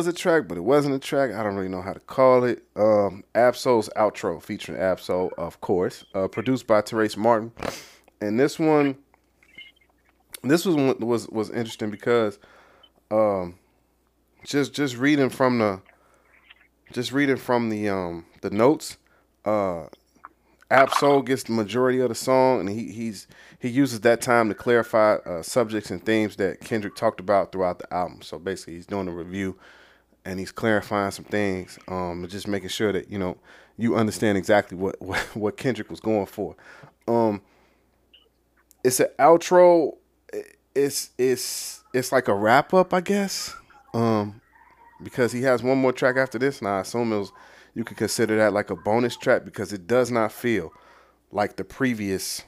S1: Was a track, but it wasn't a track. I don't really know how to call it. Um, Ab-Soul's outro featuring Ab-Soul, of course, uh, produced by Terrace Martin, and this one, this was was was interesting because, um, just just reading from the, just reading from the um the notes, uh, Ab-Soul gets the majority of the song, and he he's he uses that time to clarify uh, subjects and themes that Kendrick talked about throughout the album. So basically, he's doing a review, and he's clarifying some things, um, just making sure that you know you understand exactly what what, what Kendrick was going for. Um, it's an outro. It's it's it's like a wrap up, I guess. Um, because he has one more track after this, and I assume it was you could consider that like a bonus track because it does not feel like the previous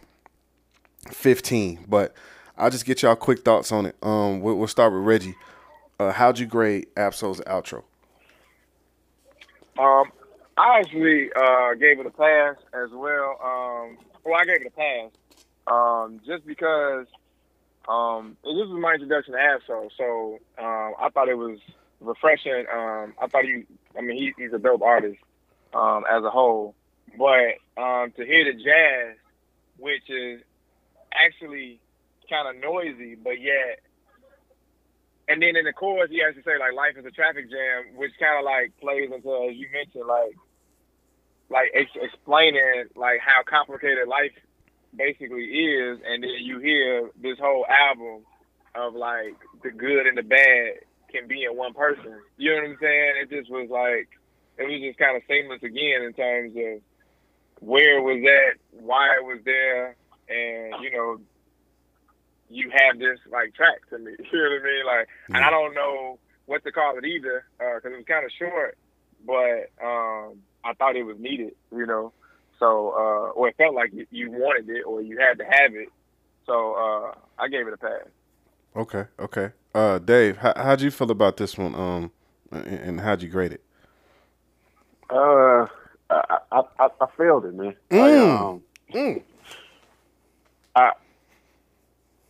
S1: 15. But I'll just get y'all quick thoughts on it. Um, we'll, we'll start with Reggie. Uh, how'd you grade Ab-Soul's outro?
S3: Um, I actually uh, gave it a pass as well. Um, well, I gave it a pass um, just because um, this was my introduction to Ab-Soul, so um, I thought it was refreshing. Um, I thought he, I mean, he, he's a dope artist um, as a whole, but um, to hear the jazz, which is actually kind of noisy, but yet and then in the chorus, he has to say like "life is a traffic jam," which kind of like plays into, as you mentioned, like like ex- explaining like how complicated life basically is, and then you hear this whole album of like the good and the bad can be in one person. You know what I'm saying? It just was like it was just kind of seamless again in terms of where was that, why it was there, and you know, you have this like track to me. You know what I mean? Like, and I don't know what to call it either because it was kind of short, but um, I thought it was needed. You know, so uh, or it felt like you, you wanted it or you had to have it. So uh, I gave it a pass.
S1: Okay, okay. Uh, Dave, how, how'd you feel about this one? Um, and, and how'd you grade it?
S2: Uh, I, I, I, I failed it, man. I,
S1: Mm.
S2: um,
S1: Mm.
S2: I,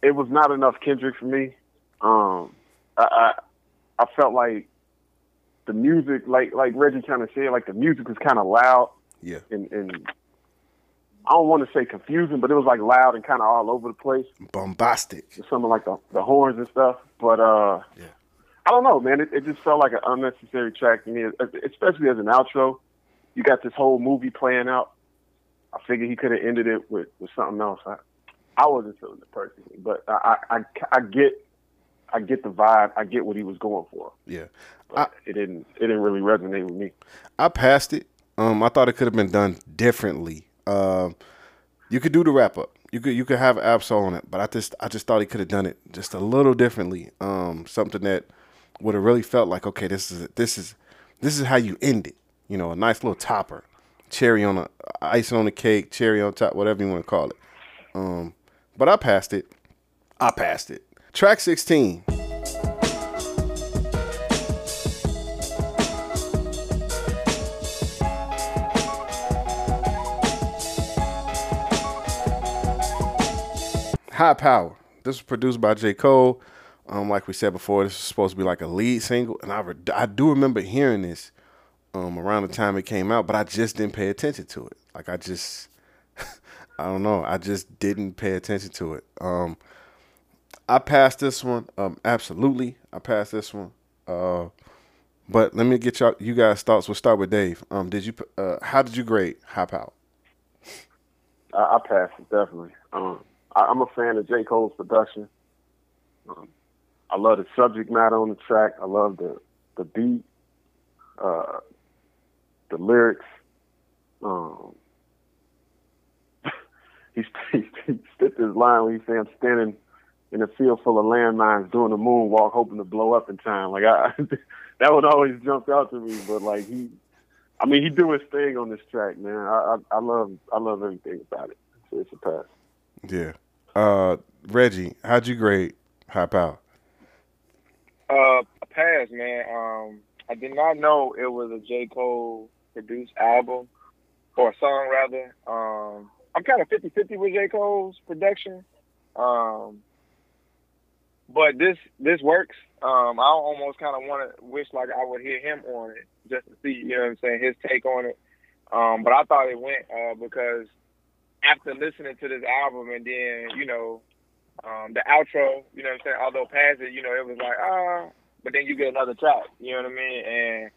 S2: it was not enough Kendrick for me. Um, I, I, I felt like the music, like like Reggie kind of said, like the music was kind of loud
S1: Yeah.
S2: and and I don't want to say confusing, but it was like loud and kind of all over the place.
S1: Bombastic.
S2: Some of like the the horns and stuff. But uh,
S1: Yeah.
S2: I don't know, man. It, it just felt like an unnecessary track to me, especially as an outro. You got this whole movie playing out. I figured he could have ended it with, with something else. I, I wasn't feeling it personally, but I, I, I, I get, I get the vibe. I get what he was going for.
S1: Yeah.
S2: But it didn't, it didn't really resonate with me.
S1: I passed it. Um, I thought it could have been done differently. Um, you could do the wrap up. You could you could have Ab-Soul on it, but I just I just thought he could have done it just a little differently. Um, something that would have really felt like okay, this is this is this is how you end it. You know, a nice little topper, cherry on a icing on the cake, cherry on top, whatever you want to call it. Um, but I passed it. I passed it. Track sixteen. HiiiPoWeR. This was produced by J. Cole. Um, like we said before, this was supposed to be like a lead single, and I re- I do remember hearing this um around the time it came out, but I just didn't pay attention to it. Like I just I don't know, I just didn't pay attention to it. Um, I passed this one. Um, absolutely, I passed this one. Uh, but let me get y'all you guys thoughts. We'll start with Dave. Um, did you uh how did you grade High Out?
S2: I, I passed it definitely. Um, I, I'm a fan of J. Cole's production. Um, I love the subject matter on the track. I love the the beat, uh, the lyrics. Um, he, he, he spit this line when he said, "I'm standing in a field full of landmines doing a moonwalk, hoping to blow up in time." Like I, that one always jumped out to me. But like he, I mean, he do his thing on this track, man. I I, I love I love everything about it. It's, it's a pass.
S1: Yeah. Uh, Reggie, how'd you grade HiiiPoWeR?
S3: Uh, a pass, man. Um, I did not know it was a J. Cole produced album or a song rather. Um, I'm kind of 50-50 with J. Cole's production. Um, but this this works. Um, I almost kind of want to wish like I would hear him on it just to see, you know what I'm saying, his take on it. Um, but I thought it went uh, because after listening to this album and then, you know, um, the outro, you know what I'm saying, although past it, you know, it was like, ah, but then you get another track, you know what I mean? And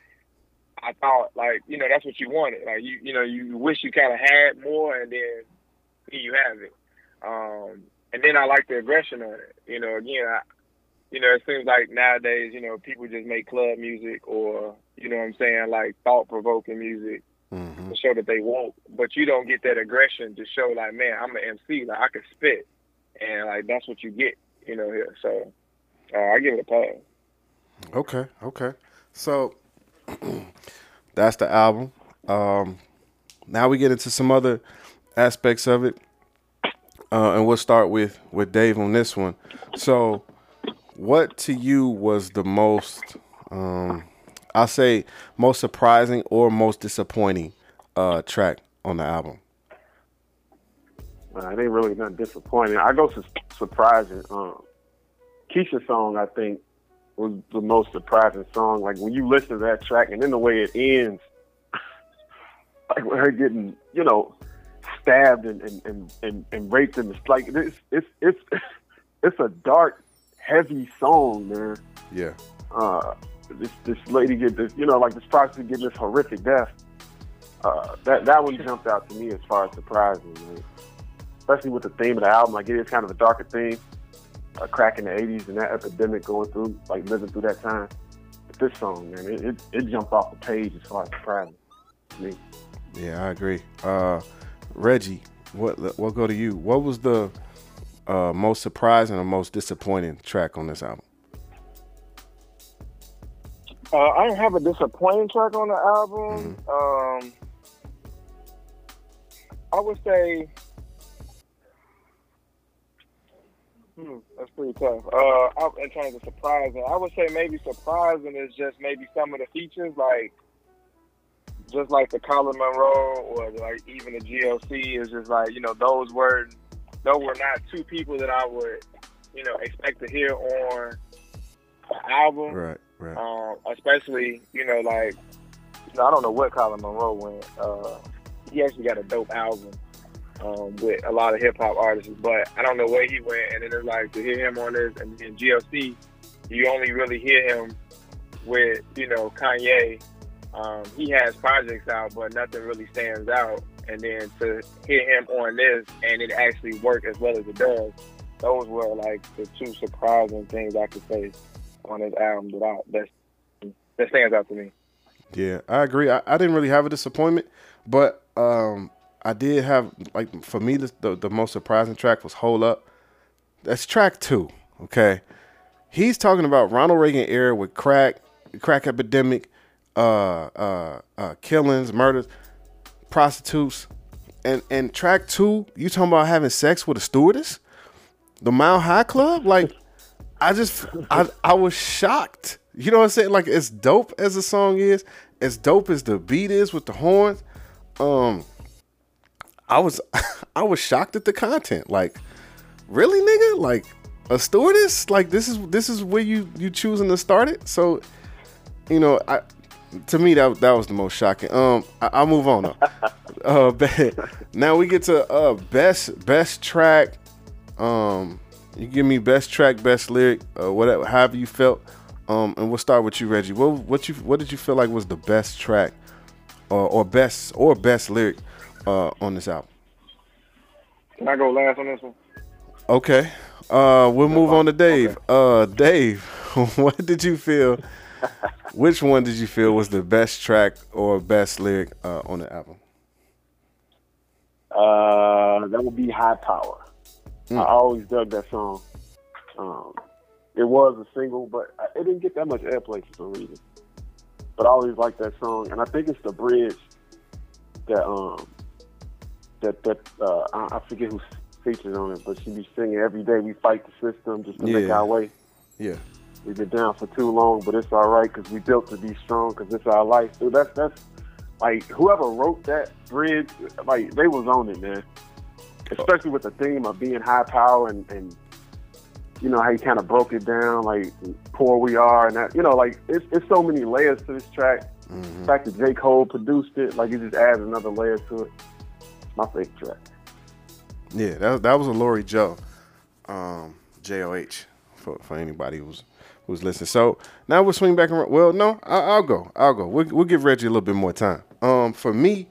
S3: I thought, like, you know, that's what you wanted. Like, you, you know, you wish you kind of had more and then here you have it. Um, and then I like the aggression on it. You know, again, I, you know, it seems like nowadays, you know, people just make club music or, you know what I'm saying, like thought provoking music
S1: Mm-hmm.
S3: to show that they won't, but you don't get that aggression to show like, man, I'm an MC, like I can spit, and like that's what you get, you know. Here, so uh, I give it a pass.
S1: Okay, okay. So that's the album. Um, now we get into some other aspects of it, uh, and we'll start with with Dave on this one. So, what to you was the most, um, I'll say, most surprising or most disappointing uh, track on the album?
S2: It ain't really nothing disappointing. I go su- surprising. Um, Keisha's song, I think, was the most surprising song. Like when you listen to that track, and then the way it ends, like with her getting, you know, stabbed and and and, and, and raped in the like it's it's it's it's a dark, heavy song, man.
S1: Yeah.
S2: Uh, this this lady get this, you know, like this prostitute getting this horrific death. Uh, that that one jumped out to me as far as surprising, man. especially with the theme of the album. Like it is kind of a darker theme, uh, crack in the '80s and that epidemic going through, like living through that time. But this song, man, it, it, it jumped off the page as far as surprising to me.
S1: Yeah, I agree. Uh, Reggie, what what go to you? What was the uh, most surprising or most disappointing track on this album?
S3: Uh, I don't have a disappointing track on the album. Um, I would say, hmm, that's pretty tough. Uh, in terms of surprising, I would say maybe surprising is just maybe some of the features, like just like the Colin Munroe or like even the GLC is just like you know those were those were not two people that I would you know expect to hear on an album.
S1: Right, right.
S3: Um, especially, you know, like, you know, I don't know what Colin Munroe went. Uh, he actually got a dope album um, with a lot of hip hop artists, but I don't know where he went. And then it's like to hear him on this, and then GLC, you only really hear him with, you know, Kanye. Um, he has projects out, but nothing really stands out. And then to hear him on this and it actually work as well as it does, those were like the two surprising things I could say on his album that I, that that stands out to me.
S1: Yeah, I agree. I, I didn't really have a disappointment, but um, I did have like for me the, the the most surprising track was "Hold Up." That's track two. Okay, he's talking about Ronald Reagan era with crack, crack epidemic, uh, uh, uh, killings, murders, prostitutes, and and track two, you talking about having sex with a stewardess, the Mile High Club, like. I just I I was shocked. You know what I'm saying? Like as dope as the song is, as dope as the beat is with the horns, um I was I was shocked at the content. Like, really, nigga? Like a stewardess? Like this is this is where you you choosing to start it? So, you know, I to me that that was the most shocking. Um, I, I'll move on though. uh, now we get to uh best best track. Um, you give me best track, best lyric, uh, whatever, however you felt. Um, and we'll start with you, Reggie. What what you what did you feel like was the best track, or or best or best lyric, uh, on this album?
S3: Can I go last on this one?
S1: Okay. Uh, we'll move on to Dave. Uh, Dave, what did you feel? which one did you feel was the best track or best lyric uh, on the album?
S2: Uh, that would be HiiiPoWeR.
S1: Mm.
S2: I always dug that song. Um, it was a single, but it didn't get that much airplay for some reason. But I always liked that song, and I think it's the bridge that um that that uh, I, I forget who featured on it, but she be singing every day. We fight the system just to make our way.
S1: Yeah.
S2: We've been down for too long, but it's all right because we built to be strong because it's our life. So that's that's like whoever wrote that bridge, like they was on it, man. Especially with the theme of being high power and, and you know how he kind of broke it down, like poor we are, and that you know like it's it's so many layers to this track. The fact that J Cole produced it, like it just adds another layer to it. My favorite track.
S1: Yeah, that that was Alori Joh, um, J O H for for anybody who's who's listening. So now we'll swing back around. Well, no, I, I'll go. I'll go. We'll, we'll give Reggie a little bit more time. Um, for me,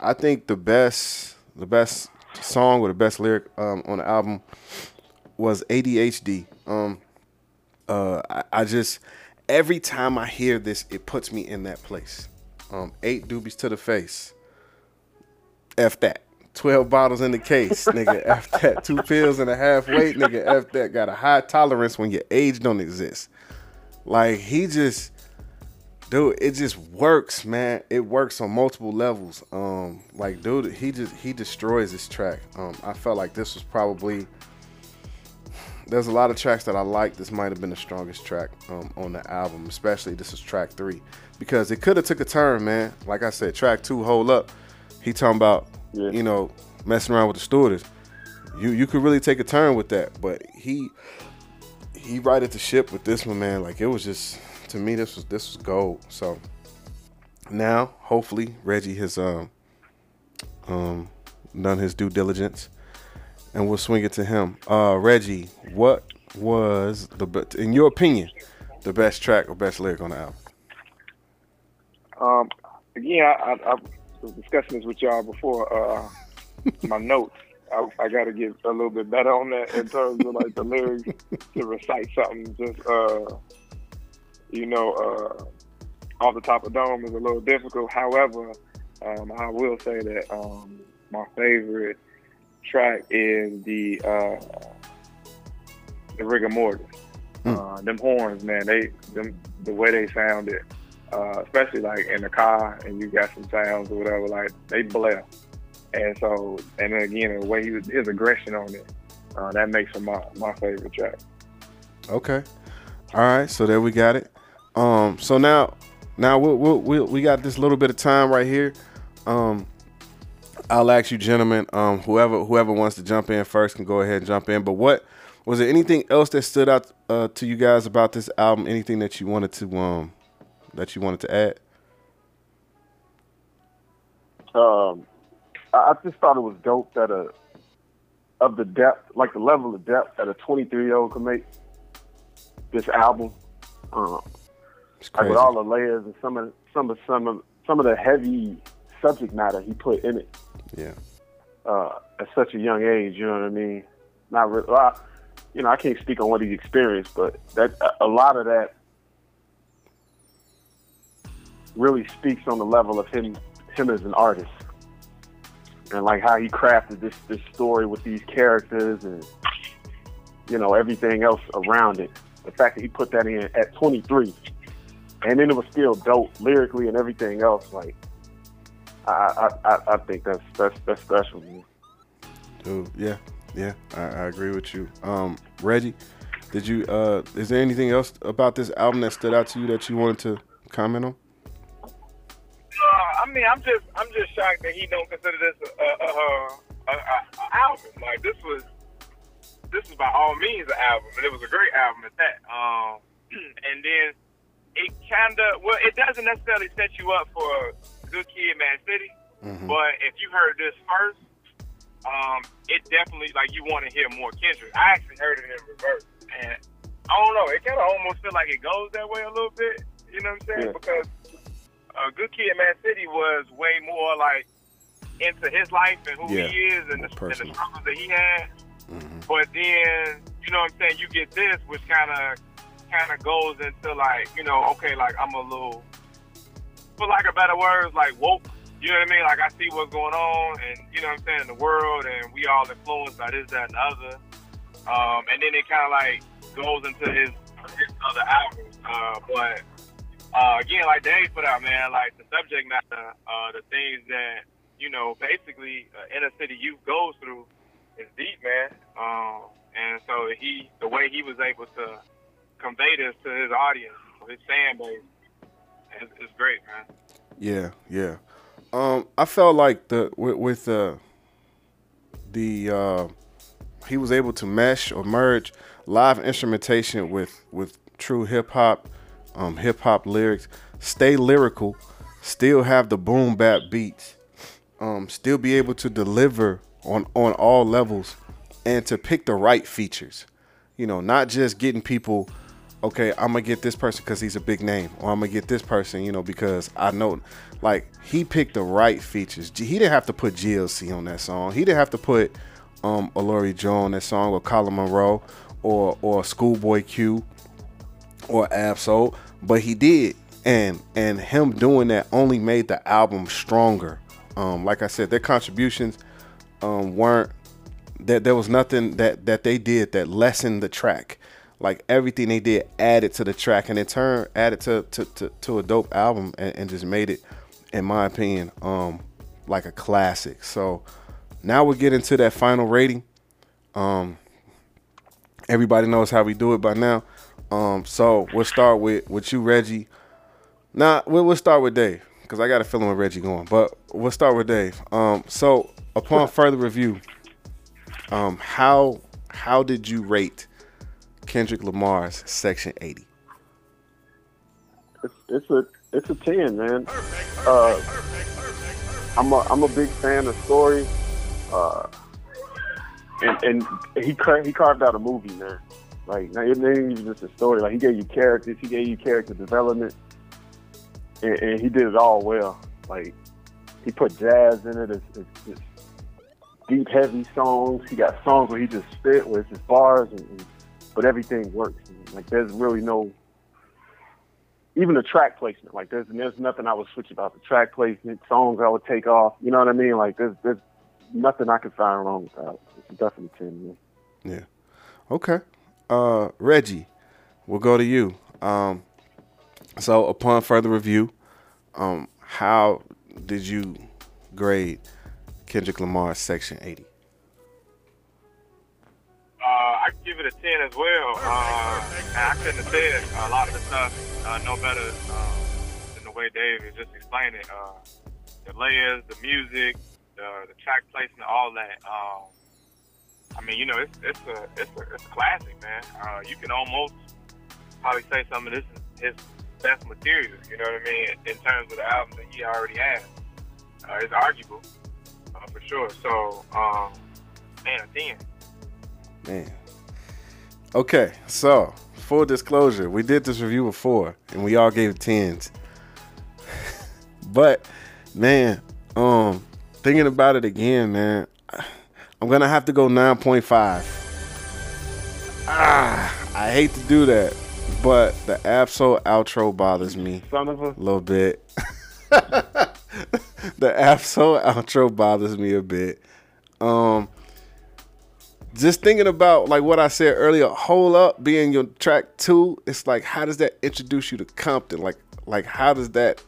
S1: I think the best the best song or the best lyric um, on the album was ADHD. Um, uh, I, I just every time I hear this, it puts me in that place. Um, eight doobies to the face. F that. 12 bottles in the case, nigga. F that. Two pills and a half weight, nigga. F that. Got a high tolerance when your age don't exist. Like, he just, dude, it just works, man. It works on multiple levels. Um, like, dude, he just, he destroys this track. Um, I felt like this was probably, there's a lot of tracks that I like. This might have been the strongest track um, on the album, especially this is track three, because it could have took a turn, man. Like I said, track two, hold up. He talking about,
S2: Yeah.
S1: you know, messing around with the stewardess. You you could really take a turn with that, but he he righted the ship with this one, man. Like it was just to me, this was this was gold. So now, hopefully, Reggie has um um done his due diligence, and we'll swing it to him. Uh, Reggie, what was the in your opinion the best track or best lyric on the album?
S3: Um, again, I, I, I was discussing this with y'all before. Uh, my notes. I, I got to get a little bit better on that in terms of like the lyrics to recite something just uh, you know, uh, off the top of dome is a little difficult. However, um, I will say that um, my favorite track is the uh, the Rigamortis. Uh, them horns, man, they them the way they sounded, uh, especially like in the car and you got some sounds or whatever, like they blare. And so, and then again, the way he was, his aggression on it, uh, that makes him my, my favorite track.
S1: Okay. All right. So there we got it. Um. So now, now we we we we got this little bit of time right here. Um. I'll ask you, gentlemen. Um. Whoever whoever wants to jump in first can go ahead and jump in. But what was there anything else that stood out uh, to you guys about this album? Anything that you wanted to um that you wanted to add?
S2: um, I just thought it was dope that a of the depth, like the level of depth that a 23 year old could make this album. Um, like with all the layers and some of some of some of some of the heavy subject matter he put in it
S1: yeah.
S2: uh, at such a young age. You know what I mean? Not really. Well, I, you know, I can't speak on what he experienced, but that a lot of that really speaks on the level of him him as an artist and like how he crafted this this story with these characters and you know everything else around it. The fact that he put that in at 23, and then it was still dope lyrically and everything else. Like I I, I, think that's that's that's special. Man.
S1: Yeah, yeah, I, I agree with you. Um, Reggie, did you? Uh, is there anything else about this album that stood out to you that you wanted to comment on?
S3: I mean, I'm just I'm just shocked that he don't consider this a, a, a, a, album. Like this was this is by all means an album, and it was a great album at that. Um, and then it kind of well, it doesn't necessarily set you up for Good Kid, Mad City. But if you heard this first, um, it definitely like you want to hear more Kendrick. I actually heard it in reverse, and I don't know. It kind of almost feel like it goes that way a little bit. You know what I'm saying?
S2: Yeah.
S3: Because uh, Good Kid, in Mad City was way more like into his life and who
S1: Yeah,
S3: he is and the, and the struggles that he had. But then, you know what I'm saying? You get this, which kind of kind of goes into like, you know, okay, like I'm a little, for lack of better words, like woke. You know what I mean? Like I see what's going on, and you know what I'm saying in the world, and we all influenced by this, that, and the other. Um, and then it kind of like goes into his, his other albums. Uh, but uh, again, like Dave put out, man, like the subject matter, uh, the things that you know, basically uh, inner city youth goes through is deep, man. Um, and so he, the way he was able to convey this to his audience, his fan base, is, is great, man.
S1: Yeah, yeah. Um, I felt like the with, with uh, the uh, he was able to mesh or merge live instrumentation with with true hip hop, um, hip hop lyrics. Stay lyrical, still have the boom bap beats, um, still be able to deliver on on all levels, and to pick the right features. You know, not just getting people okay, I'm gonna get this person because he's a big name, or I'm gonna get this person, you know, because I know, like he picked the right features. He didn't have to put GLC on that song. He didn't have to put um Alori Joh on that song, or Colin Munroe, or or Schoolboy Q, or Ab-Soul, but he did, and and him doing that only made the album stronger. Um, like I said, their contributions um weren't that there was nothing that that they did that lessened the track. Like everything they did added to the track and in turn added to to, to, to a dope album and, and just made it, in my opinion, um like a classic. So now we'll get into that final rating. Um everybody knows how we do it by now. Um so we'll start with with you, Reggie. Nah, we'll, we'll start with Dave because I got a feeling with Reggie going. But we'll start with Dave. Um, so upon further review, um, how how did you rate Kendrick Lamar's Section 80?
S2: It's, it's a it's a ten, man. Uh, I'm a I'm a big fan of story, uh, and and he he carved out a movie, man. Like now, it ain't even just a story. Like he gave you characters, he gave you character development, and, and he did it all well. Like he put jazz in it. It's, it's, it's deep, heavy songs. He got songs where he just spit, it's just bars, and, and but everything works. Like there's really no even the track placement. Like there's there's nothing I would switch about the track placement, songs I would take off. You know what I mean? Like there's there's nothing I could find wrong with that. It's definitely ten.
S1: Yeah. Okay. Uh, Reggie, we'll go to you. Um, so upon further review, um, how did you grade Kendrick Lamar's Section 80?
S3: Uh, I give it a 10 as well. Uh, I couldn't have said a lot of the stuff uh, no better uh, than the way Dave is just explaining it. Uh, the layers, the music, the, the track placement, all that. Um, I mean, you know, it's it's a it's a, it's a classic, man. Uh, you can almost probably say some of this is his best material. You know what I mean? In terms of the album that he already has, uh, it's arguable uh, for sure. So, um, man, ten.
S1: Man. Okay, so full disclosure, we did this review before and we all gave tens. but man, um, thinking about it again, man, I'm gonna have to go 9.5. Ah, I hate to do that, but the Ab-Soul outro bothers me
S2: Son of a
S1: little bit. the Ab-Soul outro bothers me a bit. Um, just thinking about like what I said earlier, hold up being your track two, it's like how does that introduce you to Compton? Like like how does that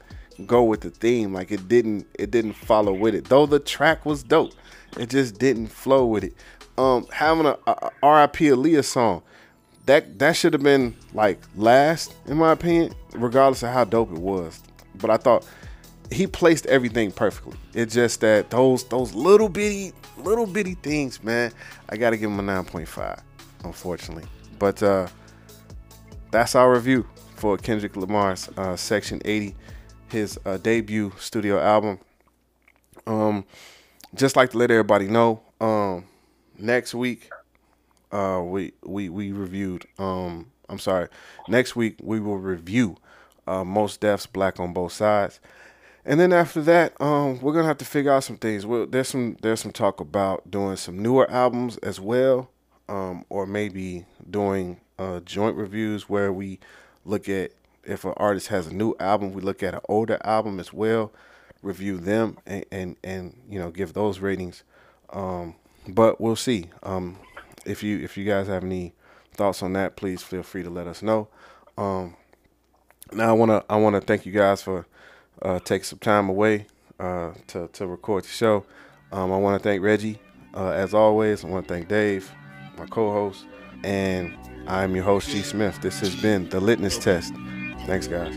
S1: go with the theme? Like it didn't it didn't follow with it. Though the track was dope, it just didn't flow with it. Um having a, a, a RIP Aaliyah song, that that should have been like last in my opinion, regardless of how dope it was. But I thought he placed everything perfectly. It's just that those those little bitty little bitty things, man. I got to give him a 9.5, unfortunately. But uh that's our review for Kendrick Lamar's uh, Section 80, his uh, debut studio album. Um, just like to let everybody know, um, next week uh, we we we reviewed. Um, I'm sorry. Next week we will review uh, Mos Def's Black on Both Sides, and then after that, um, we're gonna have to figure out some things. Well, there's some there's some talk about doing some newer albums as well, um, or maybe doing uh, joint reviews where we look at if an artist has a new album, we look at an older album as well, review them, and and, and you know give those ratings. Um, but we'll see. Um, if you if you guys have any thoughts on that, please feel free to let us know. Um, now I wanna I wanna thank you guys for uh, taking some time away uh, to to record the show. Um, I want to thank Reggie uh, as always. I want to thank Dave, my co-host, and I'm your host G Smith. This has been the Litness Test. Thanks, guys.